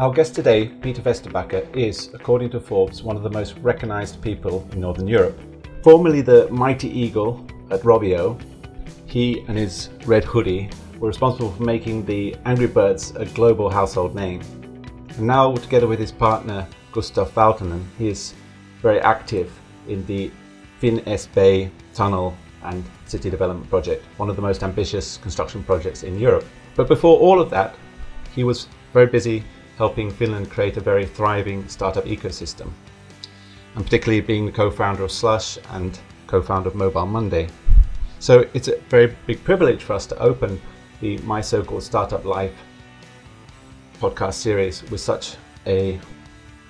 Our guest today, Peter Vesterbacka, is, according to Forbes, one of the most recognized people in Northern Europe. Formerly the Mighty Eagle at Rovio, he and his red hoodie were responsible for making the Angry Birds a global household name. And now, together with his partner Gustav Valtonen, he is very active in the Finn Bay tunnel and city development project, one of the most ambitious construction projects in Europe. But before all of that, he was very busy helping Finland create a very thriving startup ecosystem, and particularly being the co founder of Slush and co founder of Mobile Monday. So it's a very big privilege for us to open the My So Called Startup Life podcast series with such a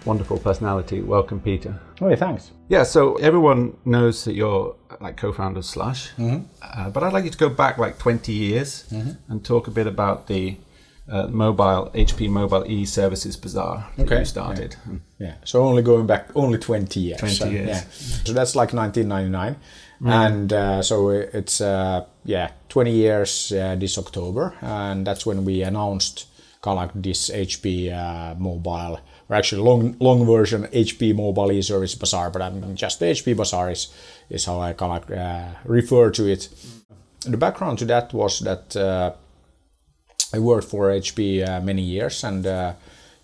wonderful personality. Welcome, Peter. Oh, thanks. Yeah, so everyone knows that you're like co-founder of Slush, mm-hmm. uh, but I'd like you to go back like 20 years mm-hmm. and talk a bit about the uh, mobile HP Mobile E Services Bazaar that okay. started. Yeah. yeah. so only going back only 20 years. 20 so, years. Yeah. So that's like 1999. Mm. And uh, so it's uh, yeah 20 years uh, this October, and that's when we announced kind of like this HP uh, mobile or actually long long version HP Mobile e-service bazaar, but I mean just the HP bazaar is is how I kind of uh, refer to it. The background to that was that uh, I worked for HP uh, many years and. Uh,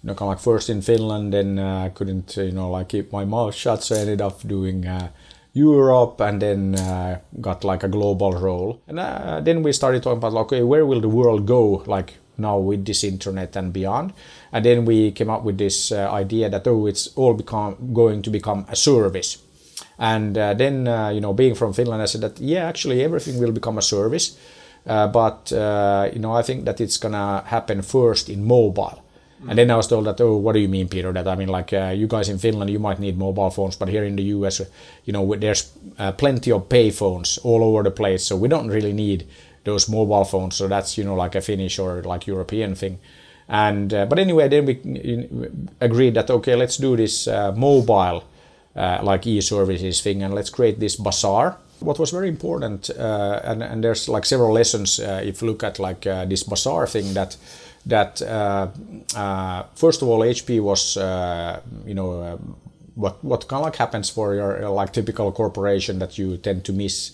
you know, kind of like first in Finland, then I uh, couldn't, you know, like keep my mouth shut, so I ended up doing uh, Europe and then uh, got like a global role. And uh, then we started talking about like, okay, where will the world go like now with this internet and beyond? And then we came up with this idea that oh, it's all become going to become a service. And then you know, being from Finland, I said that yeah, actually everything will become a service. Uh, but uh, you know, I think that it's gonna happen first in mobile. Mm. And then I was told that, oh, what do you mean, Peter? That I mean, like uh, you guys in Finland, you might need mobile phones, but here in the US, you know, there's uh, plenty of pay phones all over the place, so we don't really need those mobile phones. So that's you know like a Finnish or like European thing. And uh, but anyway, then we agreed that okay, let's do this uh, mobile like e-services thing, and let's create this bazaar. What was very important, uh, and and there's like several lessons if you look at like this bazaar thing that that uh, uh, first of all, HP was uh, you know what what kind of like happens for your like typical corporation that you tend to miss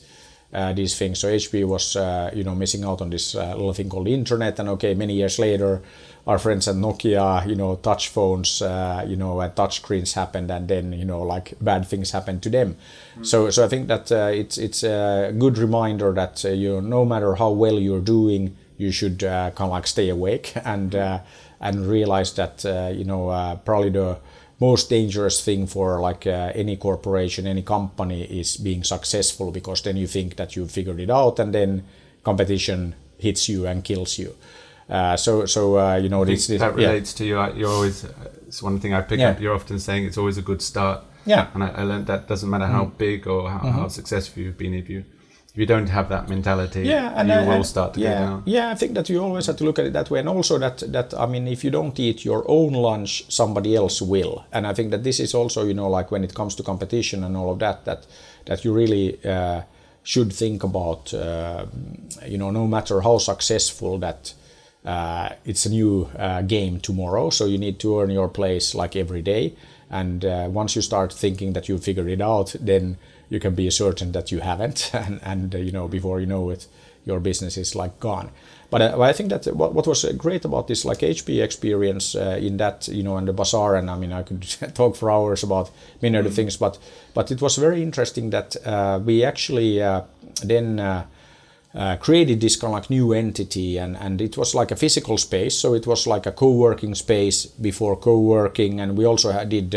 uh, these things. So HP was, uh, you know, missing out on this uh, little thing called internet. And okay, many years later, our friends at Nokia, you know, touch phones, you know, and touch screens happened, and then you know, like bad things happened to them. Mm. So, so I think that it's it's a good reminder that you, know, no matter how well you're doing, you should uh, kind of like stay awake and uh, and realize that uh, you know uh, probably the most dangerous thing for like uh, any corporation any company is being successful because then you think that you figured it out and then competition hits you and kills you uh, so so you know this, this, that relates yeah. to you you're always it's one thing i pick yeah. up you're often saying it's always a good start yeah and i, I learned that doesn't matter how mm. big or how, mm-hmm. how successful you've been if you if you don't have that mentality, yeah, and, you uh, will start to yeah, go down. Yeah, I think that you always have to look at it that way, and also that that I mean, if you don't eat your own lunch, somebody else will, and I think that this is also you know like when it comes to competition and all of that that that you really uh, should think about uh, you know no matter how successful that. Uh, it's a new uh, game tomorrow, so you need to earn your place like every day. And uh, once you start thinking that you figure it out, then you can be certain that you haven't, and, and you know before you know it, your business is like gone. But uh, I think that what, what was great about this like HP experience uh, in that you know and the bazaar, and I mean I could talk for hours about many other mm. things, but but it was very interesting that uh, we actually uh, then. Uh, created this kind of like new entity and, and it was like a physical space so it was like a co-working space before co-working and we also did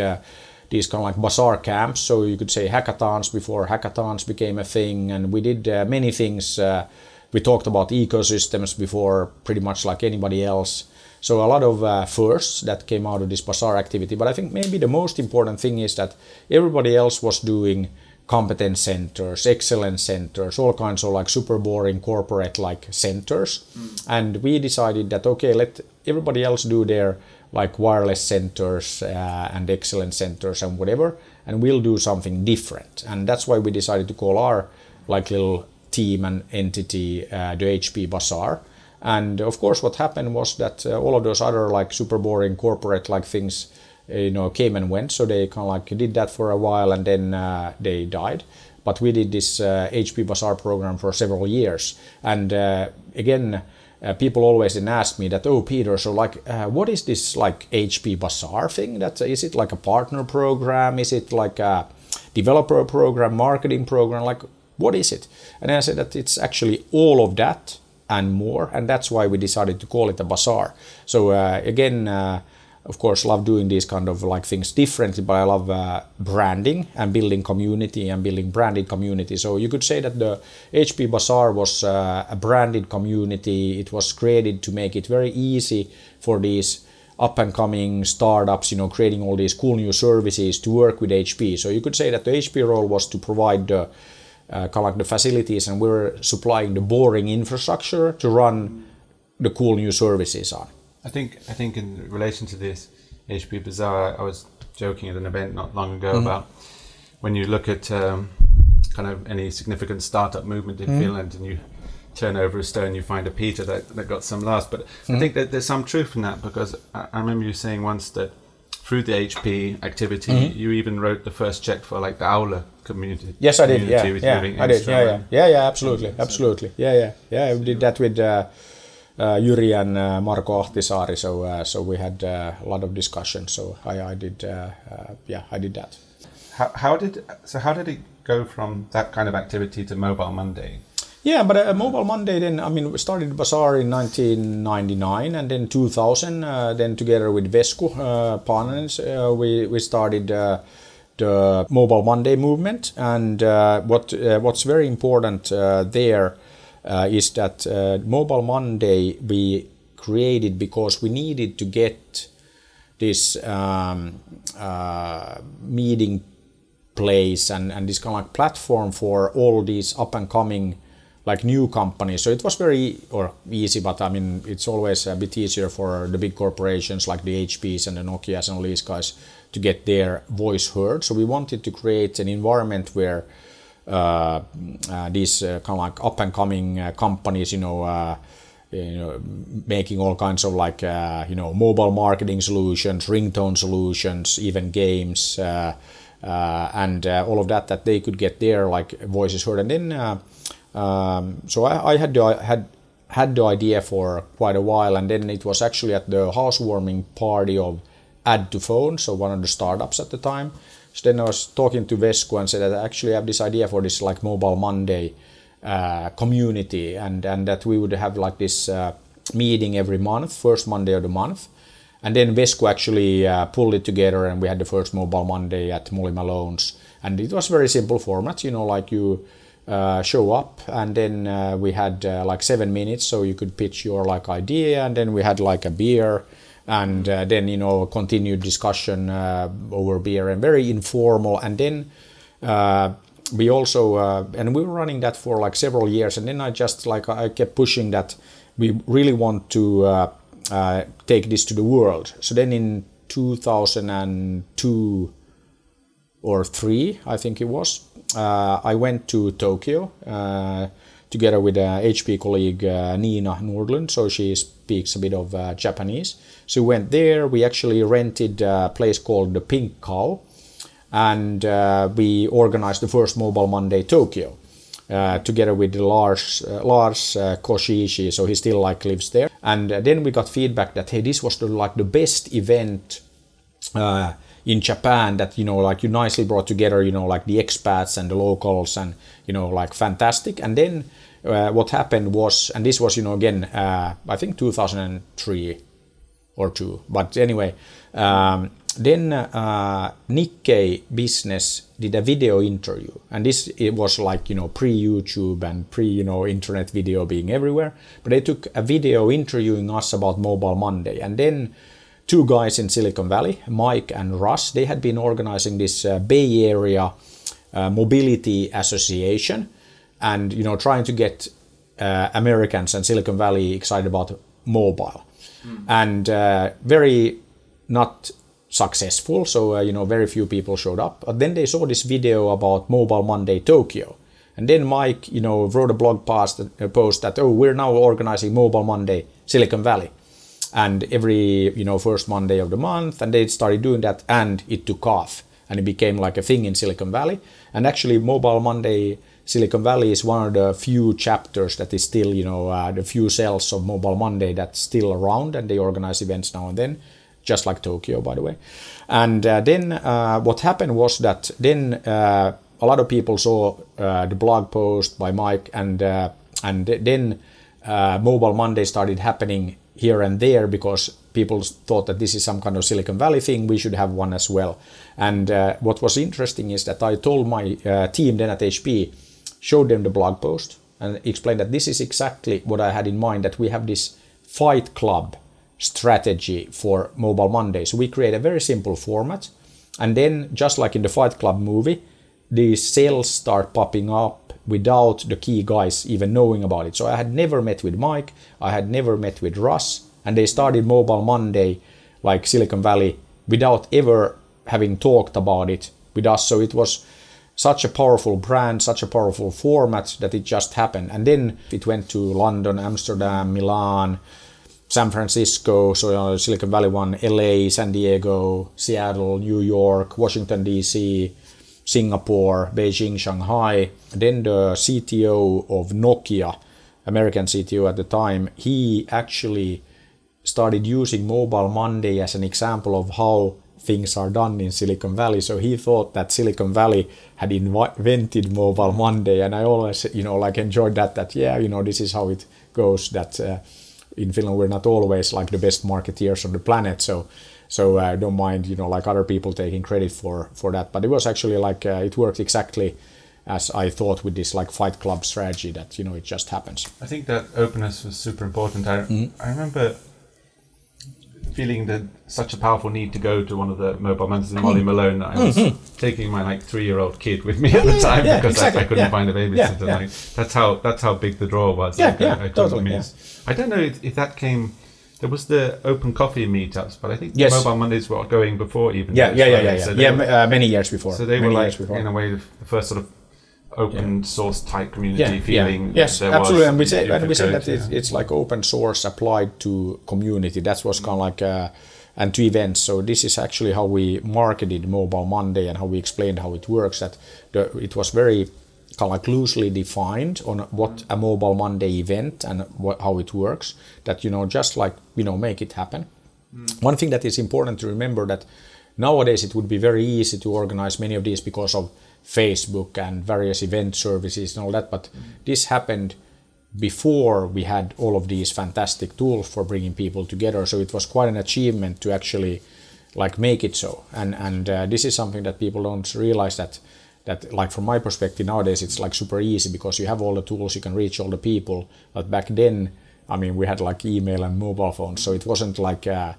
these kind of like bazaar camps. So you could say hackathons before hackathons became a thing, and we did uh, many things. Uh, we talked about ecosystems before, pretty much like anybody else. So a lot of uh, firsts that came out of this bazaar activity. But I think maybe the most important thing is that everybody else was doing competence centers, excellence centers, all kinds of like super boring corporate like centers. Mm. And we decided that okay, let everybody else do their like wireless centers uh, and excellence centers and whatever, and we'll do something different. And that's why we decided to call our like little team and entity uh, the HP Bazaar. And of course, what happened was that uh, all of those other like super boring corporate like things, you know, came and went. So they kind of like did that for a while and then uh, they died. But we did this HP uh, Bazaar program for several years. And uh, again, uh, people always then ask me that, oh, Peter, so like, uh, what is this like HP Bazaar thing? That is it like a partner program? Is it like a developer program, marketing program? Like, what is it? And I said that it's actually all of that and more, and that's why we decided to call it a bazaar. So uh, again, uh, of course, love doing these kind of like things differently, but I love uh, branding and building community and building branded community. So you could say that the HP Bazaar was uh, a branded community. It was created to make it very easy for these up and coming startups, you know, creating all these cool new services to work with HP. So you could say that the HP role was to provide the uh, kind of like the facilities, and we we're supplying the boring infrastructure to run the cool new services on. I think I think in relation to this HP Bazaar, I was joking at an event not long ago mm-hmm. about when you look at um, kind of any significant startup movement in mm-hmm. Finland and you turn over a stone, you find a Peter that, that got some last. But mm-hmm. I think that there's some truth in that because I, I, remember you saying once that through the HP activity, mm-hmm. you even wrote the first check for like the Aula community. Yes, I did. Yeah, yeah, I did. Yeah, yeah, yeah, yeah, absolutely, absolutely. Yeah, yeah, yeah. We did that with. Uh, uh, Jyri and uh, Marko Ahtisaari. So uh, so we had uh, a lot of discussion. So I, I did uh, uh, yeah I did that. How, how did so how did it go from that kind of activity to Mobile Monday? Yeah, but uh, Mobile Monday then, I mean, we started Bazaar in 1999 and then 2000, uh, then together with Vesku uh, partners, we, we started the Mobile Monday movement. And what what's very important there uh, is that uh, Mobile Monday we created because we needed to get this um, uh, meeting place and, and this kind of like platform for all these up and coming like new companies. So it was very or easy, but I mean it's always a bit easier for the big corporations like the HPs and the Nokias and all these guys to get their voice heard. So we wanted to create an environment where uh, uh, Uh, uh, these uh, kind of like up and coming uh, companies, you know, you know, making all kinds of like you know mobile marketing solutions, ringtone solutions, even games, and all of that that they could get their like voices heard. And then um, so I, I had the, I had had the idea for quite a while, and then it was actually at the housewarming party of Add to Phone, so one of the startups at the time. Then I was talking to Vesku and said that I actually have this idea for this like Mobile Monday uh, community, and and that we would have like this uh, meeting every month, first Monday of the month. And then Vesku actually uh, pulled it together, and we had the first Mobile Monday at Molly Malone's, and it was very simple format. You know, like you uh, show up, and then uh, we had uh, like seven minutes, so you could pitch your like idea, and then we had like a beer and uh, then you know continued discussion uh, over beer and very informal. And then uh, we also uh, and we were running that for like several years. And then i just like i kept pushing that we really want to uh, uh, take this to the world. So then in 2002 or 3 i think it was i went to tokyo together with a HP colleague Nina Nordlund. So she speaks a bit of Japanese. So we went there. We actually rented a place called the Pink Cow, and uh, we organized the first Mobile Monday Tokyo. Uh, together with Lars uh, Lars uh, Koshishi, so he still like lives there. And uh, then we got feedback that hey, this was the, like the best event uh, in Japan that you know like you nicely brought together you know like the expats and the locals and you know like fantastic. And then uh, what happened was, and this was you know again I think 2003 or two. But anyway, um, then uh, Nikkei Business did a video interview, and this it was like you know pre YouTube and pre you know internet video being everywhere. But they took a video interviewing us about Mobile Monday, and then two guys in Silicon Valley, Mike and Russ, they had been organizing this uh, Bay Area uh, Mobility Association, and you know trying to get uh, Americans and Silicon Valley excited about mobile mm. and uh, very not successful. So uh, you know, very few people showed up. But then they saw this video about Mobile Monday Tokyo, And then Mike, you know, wrote a blog post, a post that oh, we're now organizing Mobile Monday Silicon Valley, and every you know first Monday of the month, and they started doing that, and it took off, and it became like a thing in Silicon Valley. And actually, Mobile Monday Silicon Valley is one of the few chapters that is still, you know, uh, the few cells of Mobile Monday that's still around, and they organize events now and then, just like Tokyo, by the way. And uh, then uh, what happened was that then uh, a lot of people saw uh, the blog post by Mike, and uh, and then Mobile Monday started happening here and there because people thought that this is some kind of Silicon Valley thing. We should have one as well. And uh, what was interesting is that I told my uh, team then at HP showed them the blog post and explained that this is exactly what I had in mind that we have this fight club strategy for Mobile Monday. So we create a very simple format and then just like in the Fight Club movie, these sales start popping up without the key guys even knowing about it. So I had never met with Mike, I had never met with Russ, and they started Mobile Monday like Silicon Valley without ever having talked about it with us. So it was such a powerful brand, such a powerful format that it just happened. And then it went to London, Amsterdam, Milan, San Francisco, so you know, Silicon Valley one, LA, San Diego, Seattle, New York, Washington DC, Singapore, Beijing, Shanghai. Then the CTO of Nokia, American CTO at the time, he actually started using Mobile Monday as an example of how things are done in Silicon Valley. So he thought that Silicon Valley had invented Mobile Monday, and I always, you know, like enjoyed that. That yeah, you know, this is how it goes. That uh, in Finland we're not always like the best marketeers on the planet. So so I uh, don't mind, you know, like other people taking credit for for that. But it was actually like uh, it worked exactly as I thought with this like Fight Club strategy. That you know it just happens. I think that openness was super important. I mm-hmm. I remember feeling the such a powerful need to go to one of the mobile months in Molly Malone. that I was mm-hmm. taking my like three year old kid with me at the time yeah, because exactly. I, I, couldn't find a babysitter. Yeah, like, that's how that's how big the draw was. Yeah, like, yeah, I, I totally. Miss. I don't know if, if, that came. There was the open coffee meetups, but I think yes. Mobile Mondays were going before even. Yeah, yeah, yeah, yeah, yeah. So yeah were, uh, many years before. So they many were like in a way the first sort of open yeah. source type community yeah, feeling. Yeah. Yes, absolutely. And we say, and we say that it's, it's, like open source applied to community. That was kind of like. Uh, and to events. So this is actually how we marketed Mobile Monday and how we explained how it works. That the, it was very kind of like loosely defined on what a Mobile Monday event and what, how it works. That you know just like you know make it happen. Mm. One thing that is important to remember that nowadays it would be very easy to organize many of these because of Facebook and various event services and all that. But mm. this happened before we had all of these fantastic tools for bringing people together. So it was quite an achievement to actually like make it so. And and uh, this is something that people don't realize that that like from my perspective nowadays it's like super easy because you have all the tools you can reach all the people. But back then, I mean, we had like email and mobile phones, so it wasn't like uh,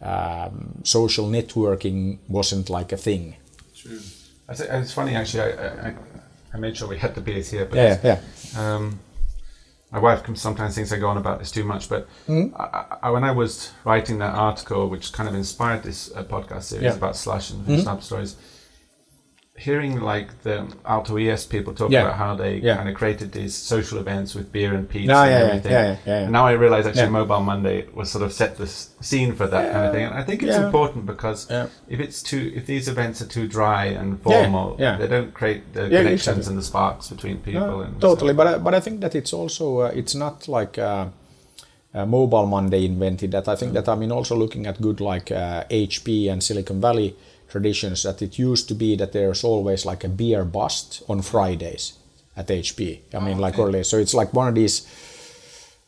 um, social networking wasn't like a thing. True. It's funny actually. I, I, I made sure we had the beers here. but yeah, yeah. Um, my wife sometimes thinks I go on about this too much, but mm. I, I, when I was writing that article, which kind of inspired this uh, podcast series yeah. about Slush and mm-hmm. Snap Stories, hearing like the Aalto ES people talk yeah. about how they yeah. kind of created these social events with beer and pizza no, and yeah, everything. Yeah, yeah, And now I realize actually Mobile Monday was sort of set the scene for that kind of thing. And I think it's important because if it's too, if these events are too dry and formal, they don't create the connections and the sparks between people. No, and totally, but I, but I think that it's also uh, it's not like. Uh, uh, mobile Monday invented that. I think that I mean also looking at good like HP uh, and Silicon Valley traditions that it used to be that there's always like a beer bust on Fridays at HP. I mean, oh, like earlier. So it's like one of these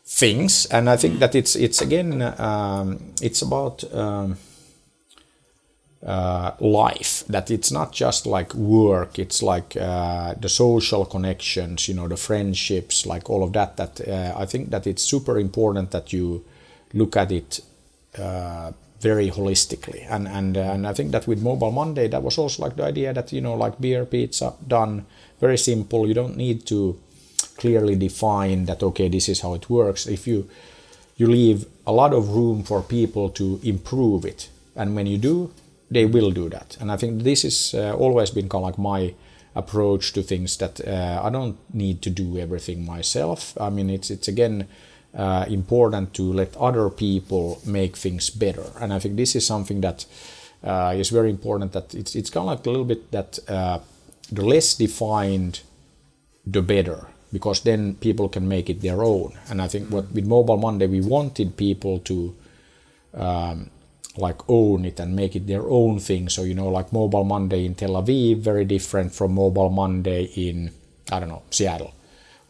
things, and I think that it's it's again um, it's about um, uh, life. That it's not just like work. It's like uh, the social connections, you know, the friendships, like all of that. That uh, I think that it's super important that you look at it uh, very holistically. And and uh, and I think that with Mobile Monday, that was also like the idea that you know like beer, pizza, done, very simple. You don't need to clearly define that. Okay, this is how it works. If you you leave a lot of room for people to improve it, and when you do, they will do that. And I think this has uh, always been kind of like my approach to things that uh, I don't need to do everything myself. I mean, it's it's again uh, important to let other people make things better, and I think this is something that uh, is very important. That it's it's kind of like a little bit that uh, the less defined, the better, because then people can make it their own. And I think what with Mobile Monday we wanted people to. Um, like own it and make it their own thing. So you know, like Mobile Monday in Tel Aviv, very different from Mobile Monday in I don't know Seattle,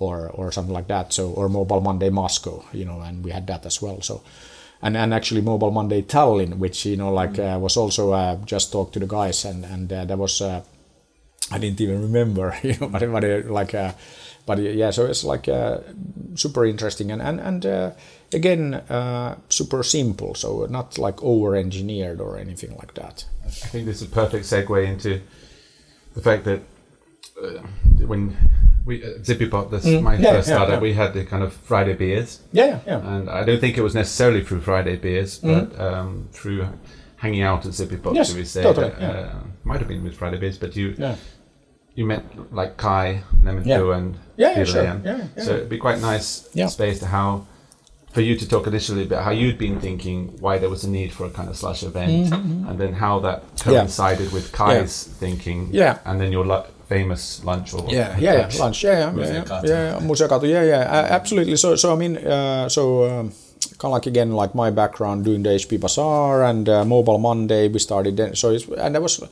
or or something like that. So or Mobile Monday Moscow, you know, and we had that as well. So. And, and actually Mobile Monday Tallinn, which you know like uh, was also uh, just talked to the guys and and uh, that was uh, I didn't even remember you know but, but uh, like uh, but yeah so it's like super interesting and and and again uh, super simple so not like over engineered or anything like that i think this is a perfect segue into the fact that uh, when we uh, Zippypop, this mm. my yeah, first yeah, startup, yeah. we had the kind of Friday beers. Yeah, yeah. And I don't think it was necessarily through Friday beers, mm. but um, through hanging out at Zippypop, yes, we say. Totally, uh, might have been with Friday beers, but you you met like Kai, Lemmetty, and yeah, yeah, sure. yeah, So it'd be quite nice space to how for you to talk initially about how you'd been thinking why there was a need for a kind of slush event mm-hmm. and then how that coincided yeah. with Kai's yeah. thinking yeah and then your famous lunch or yeah yeah, yeah lunch yeah yeah yeah, yeah, Museokatu. yeah yeah absolutely so so I mean uh, so um, kind of like again like my background doing the HP Bazaar and uh, Mobile Monday we started then so it's and that was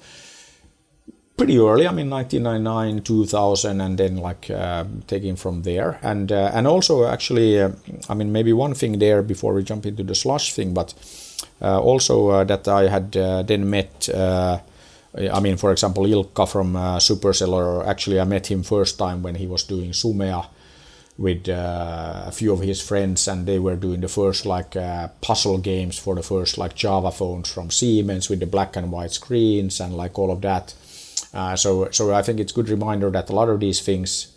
pretty early. I mean, 1999, 2000, and then like uh, taking from there. And uh, and also actually, uh, I mean, maybe one thing there before we jump into the slush thing, but uh, also uh, that I had uh, then met. I mean, for example, Ilkka from Supercell. Actually, I met him first time when he was doing Sumea with a few of his friends, and they were doing the first like puzzle games for the first like Java phones from Siemens with the black and white screens and like all of that uh, so, so I think it's good reminder that a lot of these things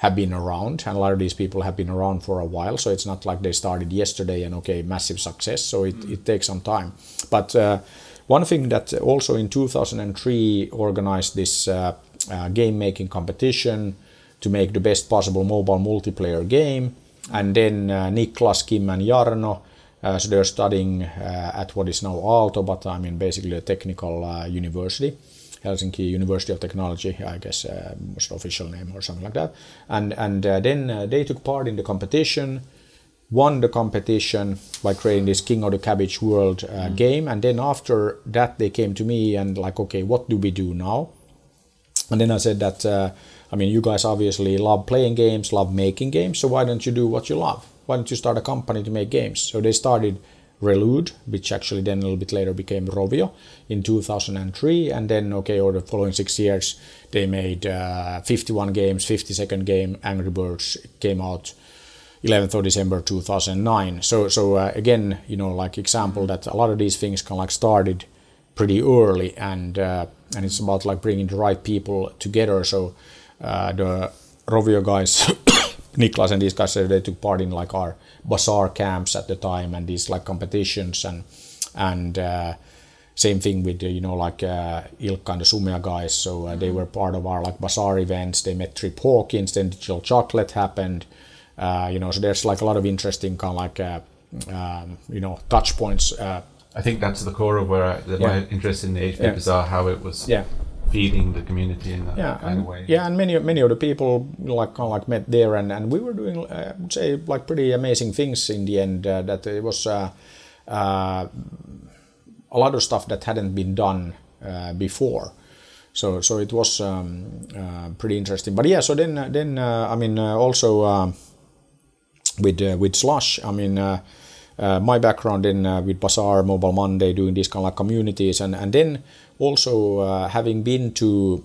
have been around and a lot of these people have been around for a while. So it's not like they started yesterday and okay, massive success. So it, it takes some time. But uh, one thing that also in 2003 organized this uh, uh, game making competition to make the best possible mobile multiplayer game. And then uh, Niklas, Kim, and Jarno. Uh, so they're studying uh, at what is now Aalto, but I mean basically a technical university. Helsinki University of Technology, I guess uh, official name or something like that. And and uh, then uh, they took part in the competition, won the competition by creating this King of the Cabbage World uh, mm. game. And then after that, they came to me and like, okay, what do we do now? And then I said that, uh, I mean, you guys obviously love playing games, love making games. So why don't you do what you love? Why don't you start a company to make games? So they started Relude, which actually then a little bit later became Rovio in 2003. And then, okay, over the following six years, they made uh, 51 games. 52nd game, Angry Birds, came out 11th of December 2009. So, so uh, again, you know, like example that a lot of these things kind of like started pretty early, and uh, and it's about like bringing the right people together. So uh, the Rovio guys, Niklas and these guys, they took part in like our bazaar camps at the time and these like competitions and and uh, same thing with you know like uh, Ilkka and the Sumea guys. So uh, they were part of our like bazaar events. They met Trip Hawkins. Then Digital Chocolate happened. Uh, you know, so there's like a lot of interesting kind of like uh, um, you know touch points. Uh, I think that's the core of where I, yeah. my interest in the HP yeah. Bazaar, how it was yeah feeding the community in that yeah, kind and, of way. Yeah, and many many of the people like kind of like met there, and, and we were doing uh, I would say like pretty amazing things in the end. Uh, that it was uh, uh, a lot of stuff that hadn't been done uh, before. So so it was um, uh, pretty interesting. But yeah, so then then I mean also um, with with Slush, I mean. my background in with Bazaar, Mobile Monday, doing these kind of like communities, and and then also uh, having been to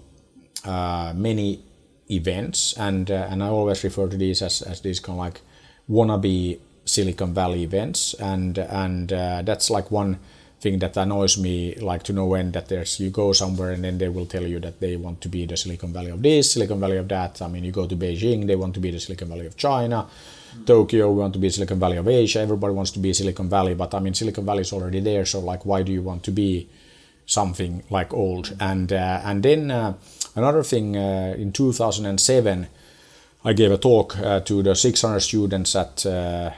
uh, many events and uh, and I always refer to these as, as these kind of like wannabe Silicon Valley events and and uh, that's like one thing that annoys me like to no end that there's you go somewhere and then they will tell you that they want to be the Silicon Valley of this Silicon Valley of that I mean you go to Beijing they want to be the Silicon Valley of China Tokyo we want to be Silicon Valley of Asia everybody wants to be Silicon Valley but I mean Silicon Valley is already there so like why do you want to be something like old and uh, and then uh, another thing uh, in 2007 I gave a talk uh, to the 600 students at uh,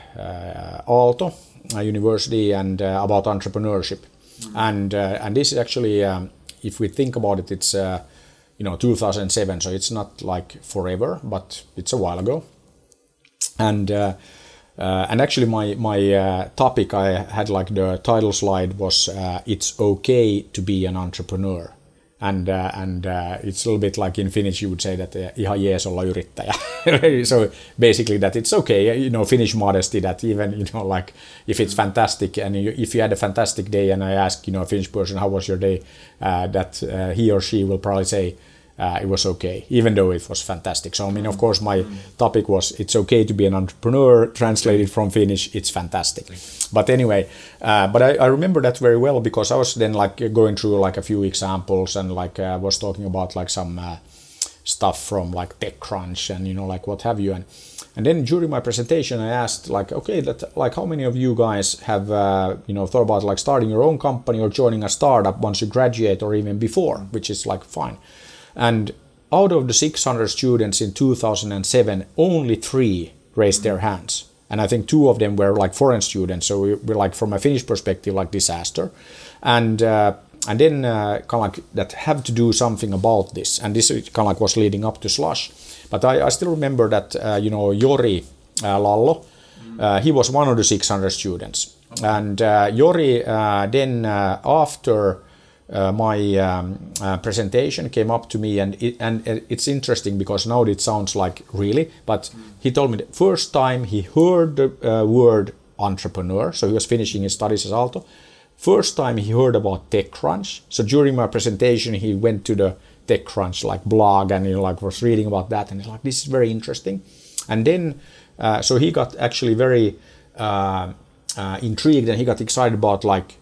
Aalto University and about entrepreneurship. Mm-hmm. And and this is actually, um, if we think about it, it's you know 2007, so it's not like forever, but it's a while ago. And uh, and actually, my my uh, topic I had like the title slide was uh, "It's okay to be an entrepreneur." and uh, and uh, it's a little bit like in Finnish you would say that uh, ihan jees olla yrittäjä. so basically that it's okay, you know, Finnish modesty that even you know like if it's fantastic and you, if you had a fantastic day and I ask you know a Finnish person how was your day, uh, that uh, he or she will probably say uh, it was okay, even though it was fantastic. So, I mean, of course, my topic was it's okay to be an entrepreneur, translated from Finnish, it's fantastic. But anyway, uh, but I, I, remember that very well because I was then like going through like a few examples and like uh, was talking about like some uh, stuff from like TechCrunch and, you know, like what have you. And, and then during my presentation, I asked like, okay, that like how many of you guys have, uh, you know, thought about like starting your own company or joining a startup once you graduate or even before, which is like fine. And out of the 600 students in 2007, only three raised their hands. And I think two of them were like foreign students. So we were like, from a Finnish perspective, like disaster. And uh, and then uh, kind of like that have to do something about this. And this kind of like was leading up to Slush. But I, I still remember that, uh, you know, Jori uh, Lallo, uh, he was one of the 600 students. And uh, Jori uh, then after uh, my um, uh, presentation came up to me and it, and it's interesting because now it sounds like really but he told me the first time he heard the uh, word entrepreneur so he was finishing his studies at Aalto first time he heard about TechCrunch. So during my presentation he went to the TechCrunch like blog and know like was reading about that and he's like this is very interesting. And then uh, so he got actually very uh, uh, intrigued and he got excited about like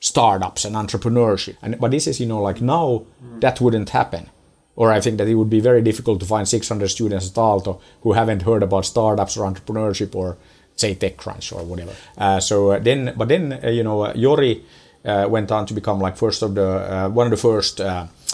startups and entrepreneurship. And but this is you know like now that wouldn't happen. Or I think that it would be very difficult to find 600 students at Aalto who haven't heard about startups or entrepreneurship or say TechCrunch or whatever. Uh, so uh, then, but then uh, you know uh, Jori uh, went on to become like first of the uh, one of the first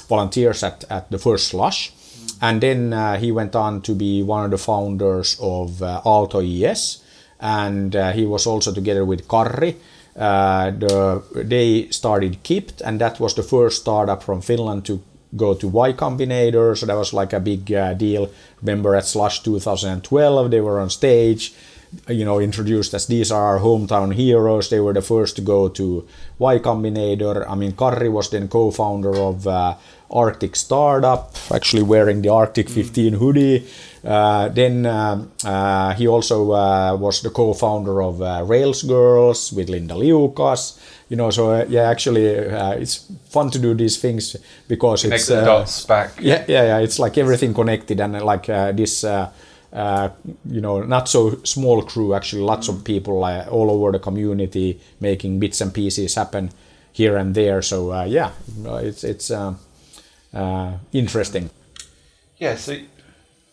volunteers at at the first slush. And then he went on to be one of the founders of Aalto ES, and he was also together with Karri, uh, the, they started Kippt, and that was the first startup from Finland to go to Y Combinator. So that was like a big uh, deal. Remember at Slush 2012, they were on stage, you know, introduced as these are our hometown heroes. They were the first to go to Y Combinator. I mean, Karri was then co-founder of uh, Arctic Startup, actually wearing the Arctic 15 hoodie. Uh, then uh, uh, he also was the co-founder of Rails Girls with Linda Liukas. You know, so yeah, actually, it's fun to do these things because Connect it's the dots back. Yeah, yeah, yeah. It's like everything connected and like this. Uh, you know, not so small crew, actually lots of people uh, all over the community making bits and pieces happen here and there. So uh, yeah, it's it's um, interesting. Yeah. So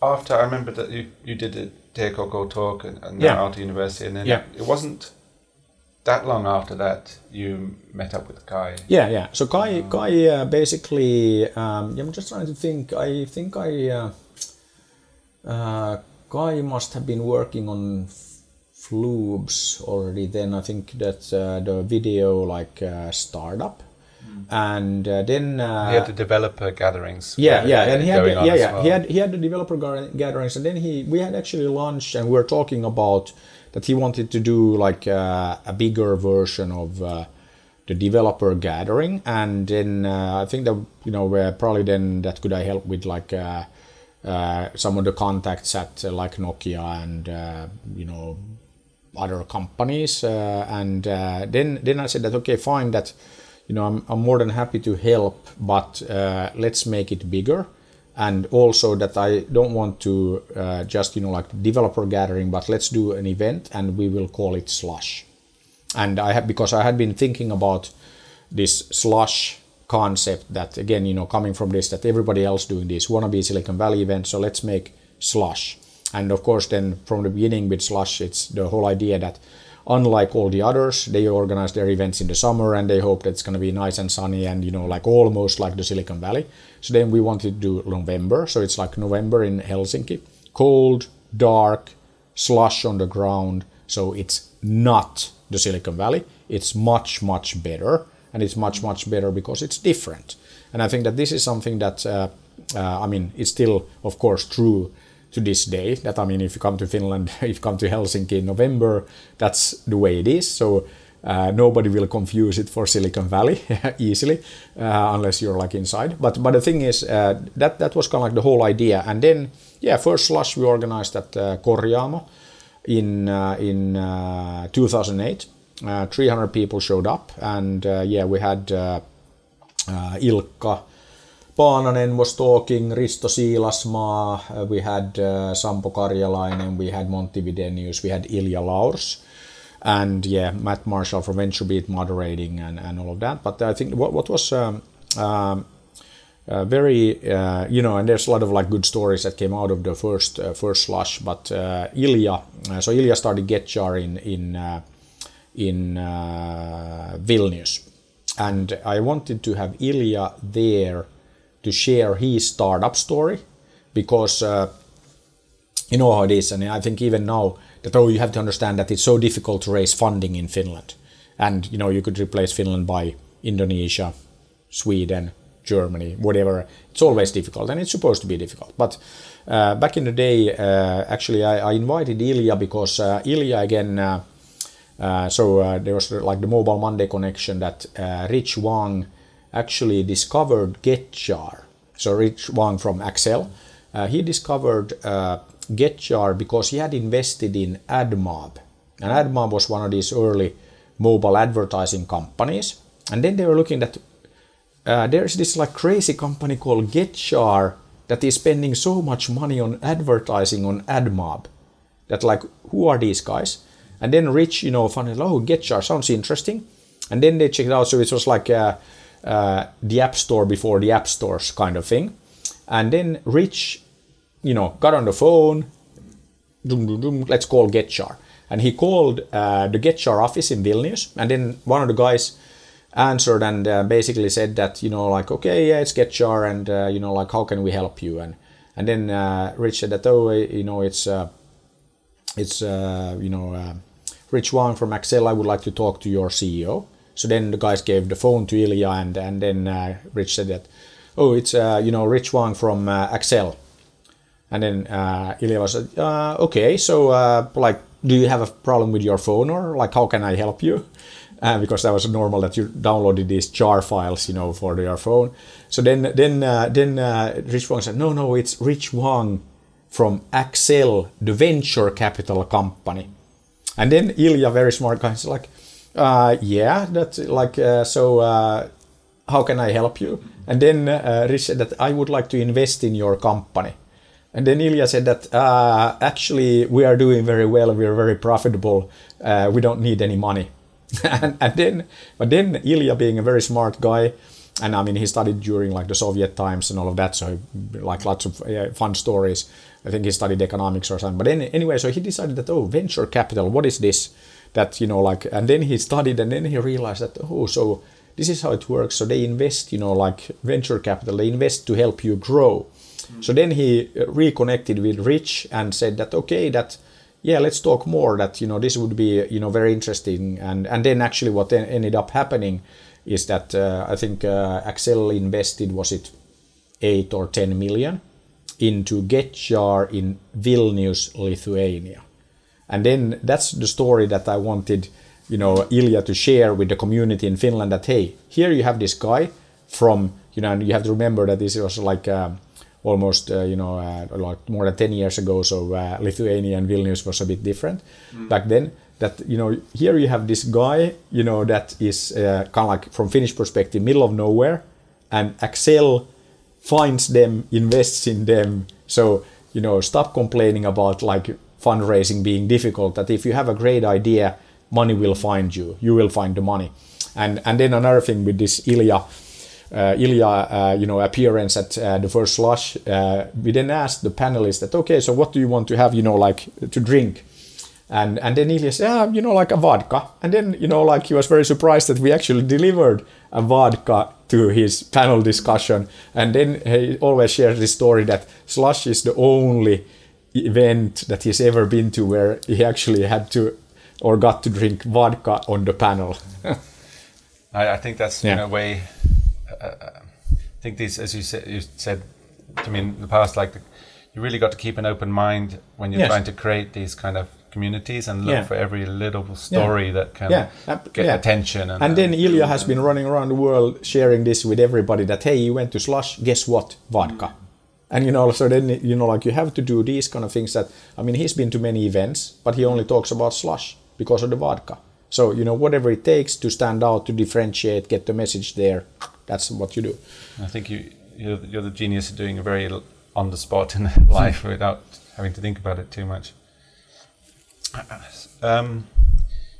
after I remember that you, you did a Go talk and, and yeah. Aalto University, and then yeah. it wasn't that long after that you met up with Kai. Yeah, yeah. So Kai, um, Kai uh, basically, um, I'm just trying to think. I think I, uh, uh, Kai must have been working on Floobs already. Then I think that uh, the video like uh, startup and uh, then uh, he had the developer gatherings. Yeah, yeah, and he had the, yeah, yeah, well. he had he had the developer gatherings, and then he we had actually launched, and we were talking about that he wanted to do like uh, a bigger version of uh, the developer gathering, and then uh, I think that you know probably then that could I help with like. Uh, some of the contacts at like Nokia and you know other companies, and then then I said that okay, fine that you know, I'm, I'm more than happy to help, but uh, let's make it bigger. And also that I don't want to uh, just, you know, like developer gathering, but let's do an event and we will call it Slush. And I have, because I had been thinking about this Slush concept that again, you know, coming from this, that everybody else doing this wanna wannabe Silicon Valley event. So let's make Slush. And of course, then from the beginning with Slush, it's the whole idea that unlike all the others, they organize their events in the summer and they hope that it's going to be nice and sunny and you know like almost like the Silicon Valley. So then we wanted to do November, so it's like November in Helsinki, cold, dark, slush on the ground. So it's not the Silicon Valley. It's much much better, and it's much much better because it's different. And I think that this is something that uh, uh, I mean it's still of course true to this day that I mean if you come to Finland if you come to Helsinki in November that's the way it is. So uh, nobody will confuse it for Silicon Valley easily uh, unless you're like inside. But but the thing is uh, that that was kind of like the whole idea. And then yeah first slush we organized at uh, in uh, in uh, 300 people showed up and uh, yeah we had uh, Ilkka Paananen was talking, Risto Siilasmaa, uh, we had uh, Sampo Karjalainen, we had Monty Widenius, we had Ilja Laurs, and yeah, Matt Marshall from VentureBeat moderating and, and all of that. But I think what, what was um, um, uh, very, uh, you know, and there's a lot of like good stories that came out of the first uh, first slush. But uh, Ilja, so Ilja started GetJar in in in Vilnius, and I wanted to have Ilja there to share his startup story because uh, you know how it is. And i think even now that oh you have to understand that it's so difficult to raise funding in finland. And you know you could replace finland by indonesia sweden germany whatever. It's always difficult and it's supposed to be difficult. But uh, back in the day uh, actually I, I, invited ilja because uh, ilja again uh, uh, so there was like the mobile monday connection that rich wang actually discovered GetJar. So Rich Wang from Accel, uh, he discovered uh, GetJar because he had invested in AdMob. And AdMob was one of these early mobile advertising companies. And then they were looking at uh, there's this like crazy company called GetJar that is spending so much money on advertising on AdMob. That like who are these guys? And then Rich, you know, found oh GetJar sounds interesting. And then they checked it out. So it was like uh, uh, the App Store before the App Stores kind of thing. And then Rich, you know, got on the phone, let's call GetJar. And he called uh, the GetJar office in Vilnius. And then one of the guys answered and uh, basically said that, you know, like, okay, yeah, it's GetJar. And, uh, you know, like, how can we help you? And, and then uh, Rich said that, oh, you know, it's, uh, it's you know, Rich Wang from Accel. I would like to talk to your CEO. So then the guys gave the phone to Ilja, and and then uh, Rich said that, oh, it's uh, you know Rich Wang from uh, Accel, and then uh, Ilja was uh, okay. So uh, like, do you have a problem with your phone, or like, how can I help you? Uh, because that was normal that you downloaded these jar files, you know, for your phone. So then, then, uh, then uh, Rich Wang said, "No, no, it's Rich Wang from Accel, the venture capital company." And then Ilja, very smart guy, is like, uh, yeah, that's like uh, so. Uh, how can I help you? And then uh, Rich said that I would like to invest in your company. And then Ilja said that uh, actually we are doing very well. We are very profitable. Uh, we don't need any money. and, and, then, but then Ilja, being a very smart guy, and I mean he studied during like the Soviet times and all of that, so like lots of uh, fun stories. I think he studied economics or something. But then, anyway, so he decided that oh, venture capital, what is this? that you know like and then he studied and then he realized that oh so this is how it works so they invest you know like venture capital they invest to help you grow so then he reconnected with rich and said that okay that yeah let's talk more that you know this would be you know very interesting and and then actually what then ended up happening is that uh, i think uh, accel invested was it 8 or 10 million into getjar in vilnius lithuania and then that's the story that I wanted, you know, Ilja to share with the community in Finland. That hey, here you have this guy from, you know, and you have to remember that this was like uh, almost, uh, you know, uh, like more than ten years ago. So uh, Lithuania and Vilnius was a bit different mm. back then. That you know, here you have this guy, you know, that is uh, kind of like from Finnish perspective, middle of nowhere, and Accel finds them, invests in them. So you know, stop complaining about like fundraising being difficult that if you have a great idea money will find you. You will find the money. And and then another thing with this ilja uh, ilja uh, you know appearance at uh, the first slush uh, we then asked the panelists that okay so what do you want to have you know like to drink And and then Ilja said, yeah, you know, like a vodka. And then you know, like he was very surprised that we actually delivered a vodka to his panel discussion. And then he always shares this story that Slush is the only event that he's ever been to where he actually had to or got to drink vodka on the panel. I, I think that's Yeah. in a way. Uh, I think these, as you said, you said to me in the past, like the, you really got to keep an open mind when you're Yes. trying to create these kind of communities and look Yeah. for every little story that can Yeah, get yeah. attention. And, And then Ilja has been running around the world sharing this with everybody that hey, you went to Slush, guess what? Vodka. And you know, so then you know, like you have to do these kind of things that I mean, he's been to many events, but he only talks about Slush because of the vodka. So you know, whatever it takes to stand out, to differentiate, get the message there, that's what you do. I think you you're, you're the genius of doing a very on the spot in life without having to think about it too much. Um,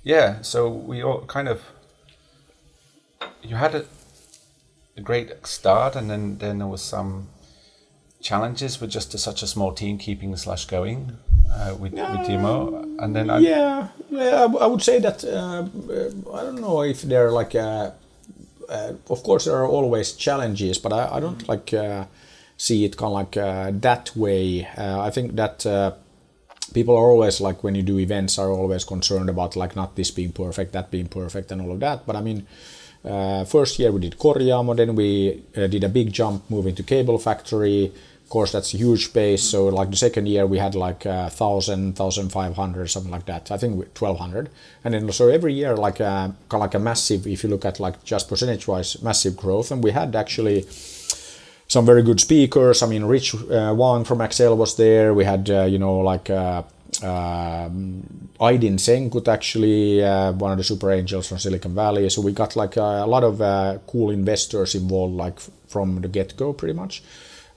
yeah, so we all kind of you had a, a great start, and then then there was some challenges with just a, such a small team keeping the Slush going uh, with, with Timo, and then I, yeah, yeah, I would say that uh, uh, I don't know if they're like. Uh, uh, of course, there are always challenges, but I, I don't like uh, see it kind of like uh, that way. Uh, I think that uh, people are always like when you do events are always concerned about like not this being perfect, that being perfect, and all of that. But I mean. Uh, first year we did Korjaamo, then we uh, did a big jump moving to Cable Factory. Of course, that's a huge space. So, like the second year, we had like uh, 1,000, 1,500, something like that. I think 1,200. And then, so every year, like a, like a massive, if you look at like just percentage wise, massive growth. And we had actually some very good speakers. I mean, Rich uh, Wong from Accel was there. We had, uh, you know, like uh, um, Aydin Senkut, actually, uh, one of the super angels from Silicon Valley. So we got like a, lot of uh, cool investors involved, like from the get go, pretty much.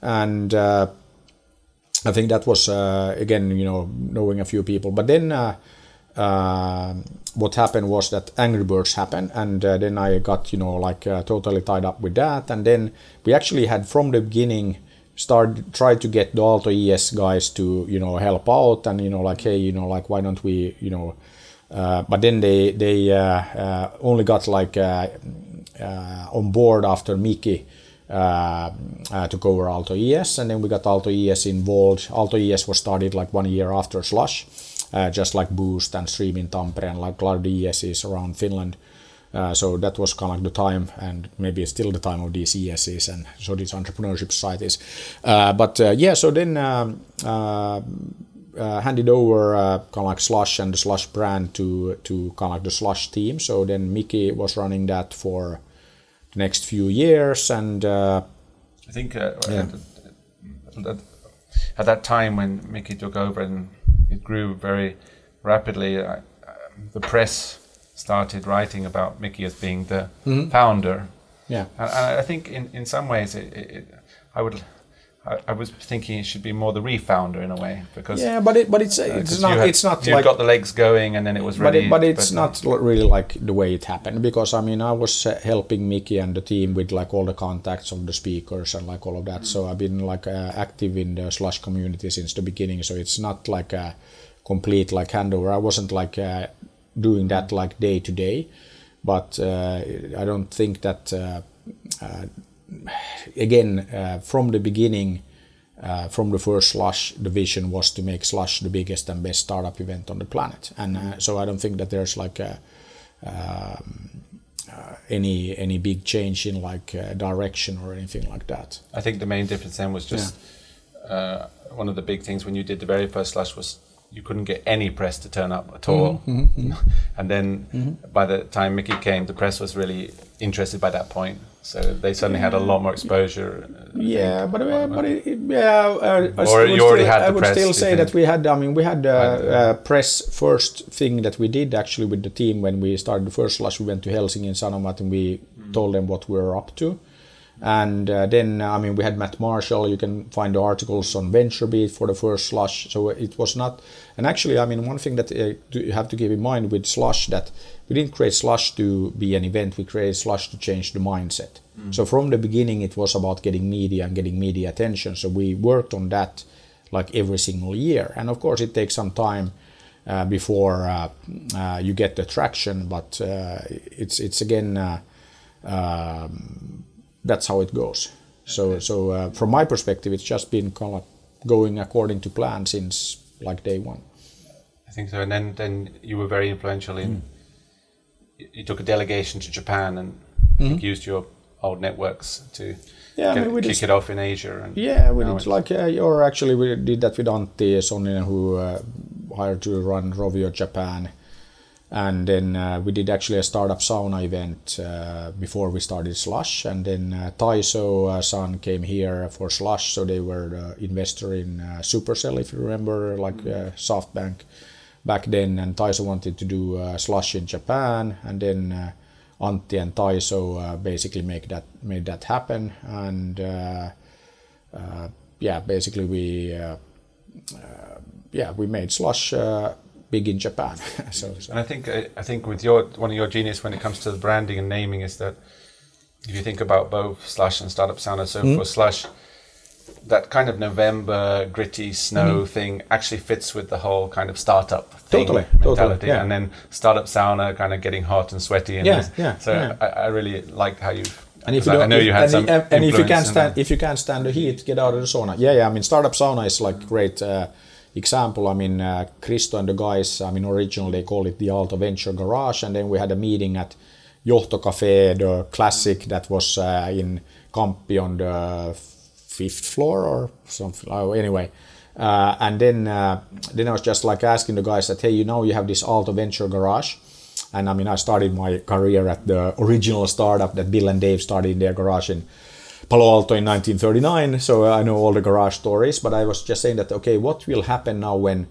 And uh, I think that was uh, again, you know, knowing a few people. But then uh, uh, what happened was that Angry Birds happened, and uh, then I got, you know, like uh, totally tied up with that. And then we actually had from the beginning started tried to get the Aalto ES guys to, you know, help out, and you know, like, hey, you know, like, why don't we, you know. Uh, but then they they uh, uh, only got like uh, on board after Miki took over Aalto ES, and then we got Aalto ES involved. Aalto ES was started like one year after Slush, just like Boost and Stream in Tampere and like Cloud ESs around Finland. Uh, so that was kind of like the time, and maybe it's still the time of these ESs and so these entrepreneurship sites. Uh, but uh, yeah, so then um, uh, uh, handed over uh, kind of like Slush and the Slush brand to to kind of like the Slush team. So then Miki was running that for the next few years, and uh, I think uh, Yeah. at, at, at that time when Miki took over and it grew very rapidly, uh, um, the press started writing about Miki as being the Mm-hmm. founder. yeah, And, and I think in, in some ways, it, it, it, I would, I, I was thinking it should be more the refounder in a way because yeah, but it but it's uh, it's not had- it's not you like got the legs going and then it was but it, but it's uh, not really like the way it happened because I mean I was uh, helping Miki and the team with like all the contacts of the speakers and like all of that. So I've been like uh, active in the slush community since the beginning. So it's not like a complete like handover. I wasn't like uh, doing that like day to day, but uh, I don't think that uh, uh, again uh, from the beginning. Uh, from the first Slush, the vision was to make Slush the biggest and best startup event on the planet, and uh, so I don't think that there's like a, um, uh, any any big change in like uh, direction or anything like that. I think the main difference then was just uh, one of the big things when you did the very first Slush was you couldn't get any press to turn up at all. and then by the time Miki came, the press was really interested by that point. So they suddenly had a lot more exposure. uh, I Yeah, think. but uh, but it, it- yeah, uh, I Or would you already still, had I would press, still say that we had. I mean, we had uh, uh, press first thing that we did actually with the team when we started the first slush. We went to Helsingin Sanomat and we told them what we were up to. And uh, then, uh, I mean, we had Matt Marshall. You can find the articles on VentureBeat for the first slush. So it was not. And actually, I mean, one thing that uh, you have to keep in mind with slush that we didn't create slush to be an event. We created slush to change the mindset. So from the beginning, it was about getting media and getting media attention. So we worked on that like every single year. And of course, it takes some time uh, before uh, uh, you get the traction. But uh, it's it's again uh, um, that's how it goes. So so uh, from my perspective, it's just been kind of going according to plan since like day one. I think so. And then then you were very influential in. You took a delegation to Japan and I think used your old networks to Yeah, I get, mean, we kick just- it off in Asia. And Yeah, we did like uh, or actually we did that with Antti Sonninen who uh, hired to run Rovio Japan, and then uh, we did actually a startup sauna event uh, before we started Slush, and then uh, Taizo uh, San came here for Slush, so they were the investor in uh, Supercell, if you remember, like uh, SoftBank back then, and Taizo wanted to do Slush in Japan, and then. Antti and Taizo basically make that made that happen, and yeah, basically we yeah we made slush big in Japan. so, so And I think I I think with your one of your genius when it comes to the branding and naming is that if you think about both Slush and Startup Sauna, so Hmm? for Slush, that kind of November gritty snow thing actually fits with the whole kind of startup thing. Totally, mentality, totally, yeah. and then Startup Sauna kind of getting hot and sweaty. And Yeah, this- yeah, So yeah. I, I really liked how you. and if you I don't, know if- you had and, some and, and if you can't stand if you can't stand the heat, get out of the sauna. Yeah, yeah. I mean, startup sauna is like great uh, example. I mean, uh, Kristo and the guys. I mean, originally they called it the Aalto Venture Garage, and then we had a meeting at Johto Cafe, the classic that was uh, in Kamppi on the fifth floor or something. Oh, anyway. Uh, and then, uh, then I was just like asking the guys that, hey, you know, you have this Aalto Venture Garage, and I mean, I started my career at the original startup that Bill and Dave started in their garage in Palo Alto in 1939. So I know all the garage stories. But I was just saying that, okay, what will happen now when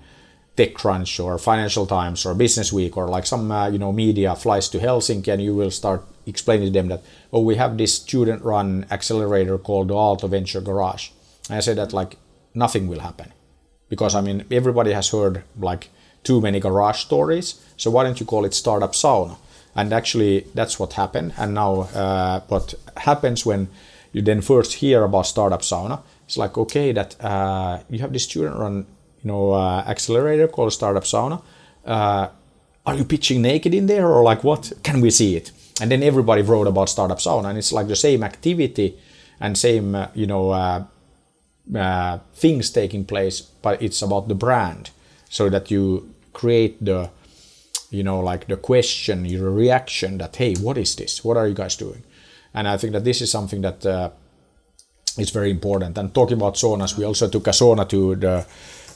TechCrunch or Financial Times or Business Week or like some uh, you know media flies to Helsinki and you will start explaining to them that oh we have this student-run accelerator called the Aalto Venture Garage. And I said that like nothing will happen because I mean everybody has heard like too many garage stories. So why don't you call it startup sauna? And actually that's what happened. And now uh, what happens when you then first hear about startup sauna? It's like okay that uh, you have this student-run you know uh, accelerator called startup sauna. Uh, are you pitching naked in there or like what? Can we see it? And then everybody wrote about startup sauna, and it's like the same activity and same uh, you know uh, uh, things taking place, but it's about the brand, so that you create the you know like the question, your reaction that hey, what is this? What are you guys doing? And I think that this is something that uh, is very important. And talking about saunas, we also took a sauna to the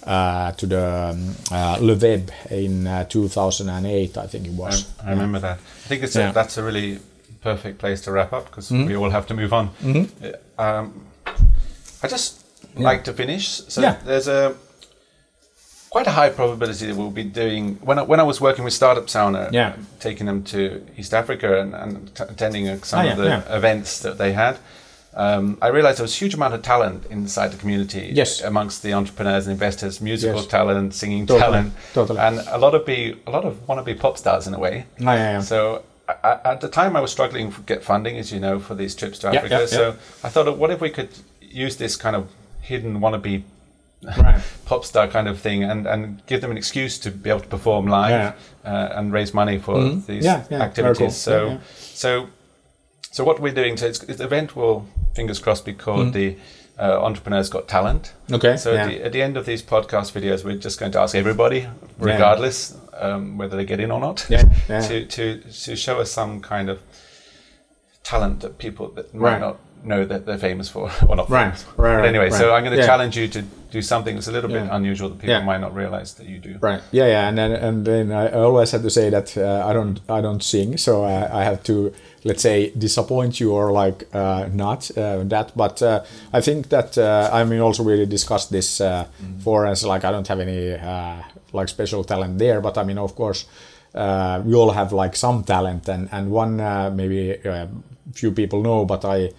uh, to the um, uh, LeWeb in uh, 2008, I think it was. I, I remember that. I think it's Yeah. Mm-hmm. a, that's a really perfect place to wrap up because we all have to move on. Uh, Um, I just like to finish. So Yeah. there's a quite a high probability that we'll be doing when I, when I was working with Startup Sauna, Yeah. taking them to East Africa and, and t- attending uh, some Ah, of the yeah. events that they had. Um, I realized there was a huge amount of talent inside the community Yes. amongst the entrepreneurs and investors, musical Yes. talent, singing Totally, talent, totally. and a lot of be a lot of want to be pop stars in a way. Ah, yeah, yeah. So I, at the time, I was struggling to get funding, as you know, for these trips to Yeah, Africa. yeah, so I thought, what if we could use this kind of hidden wannabe Right. pop star kind of thing and, and give them an excuse to be able to perform live Yeah. uh, and raise money for these Yeah, yeah, activities. cool. So, Yeah, yeah. so, so what we're doing, so it's, the event will, fingers crossed, be called the uh, Entrepreneurs Got Talent. Okay, So yeah. at, the, at the end of these podcast videos, we're just going to ask everybody, regardless um, whether they get in or not, Yeah, yeah. to, to, to show us some kind of talent that people that might Right. not know that they're famous for or not Right, famous. right, But right, anyway, so. I'm going to Yeah. challenge you to do something that's a little bit Yeah. unusual that people Yeah. might not realize that you do. Right. Yeah, yeah, and then and then I always have to say that uh, I don't I don't sing, so I, I have to let's say disappoint you or like uh, not uh, that. But uh, I think that uh, I mean also really discussed this uh, for us. Like I don't have any uh, like special talent there, but I mean of course uh, we all have like some talent, and and one uh, maybe uh, few people know, but I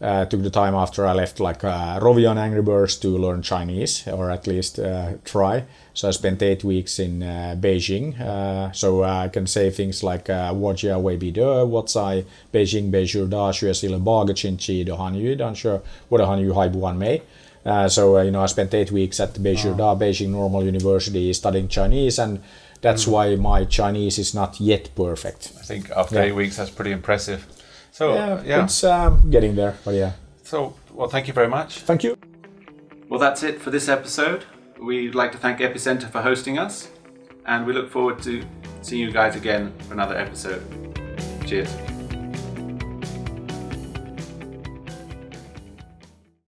uh, took the time after I left like uh, Rovion Angry Birds to learn Chinese or at least uh, try. So I spent eight weeks in uh, Beijing. Uh, so I can say things like uh, "Wajia Weibi De," "What's I Beijing Beijing, Da Xue Si Le Ba Ge Han Yu Dan She What a Han Yu Hai Buan Mei." Uh, so you know, I spent eight weeks at Beijing ah. Da Beijing Normal University studying Chinese, and that's mm-hmm. why my Chinese is not yet perfect. I think after yeah. eight weeks, that's pretty impressive. So Yeah, yeah. it's um, getting there, but yeah. So well, thank you very much. Thank you. Well, that's it for this episode. We'd like to thank Epicenter for hosting us, and we look forward to seeing you guys again for another episode. Cheers.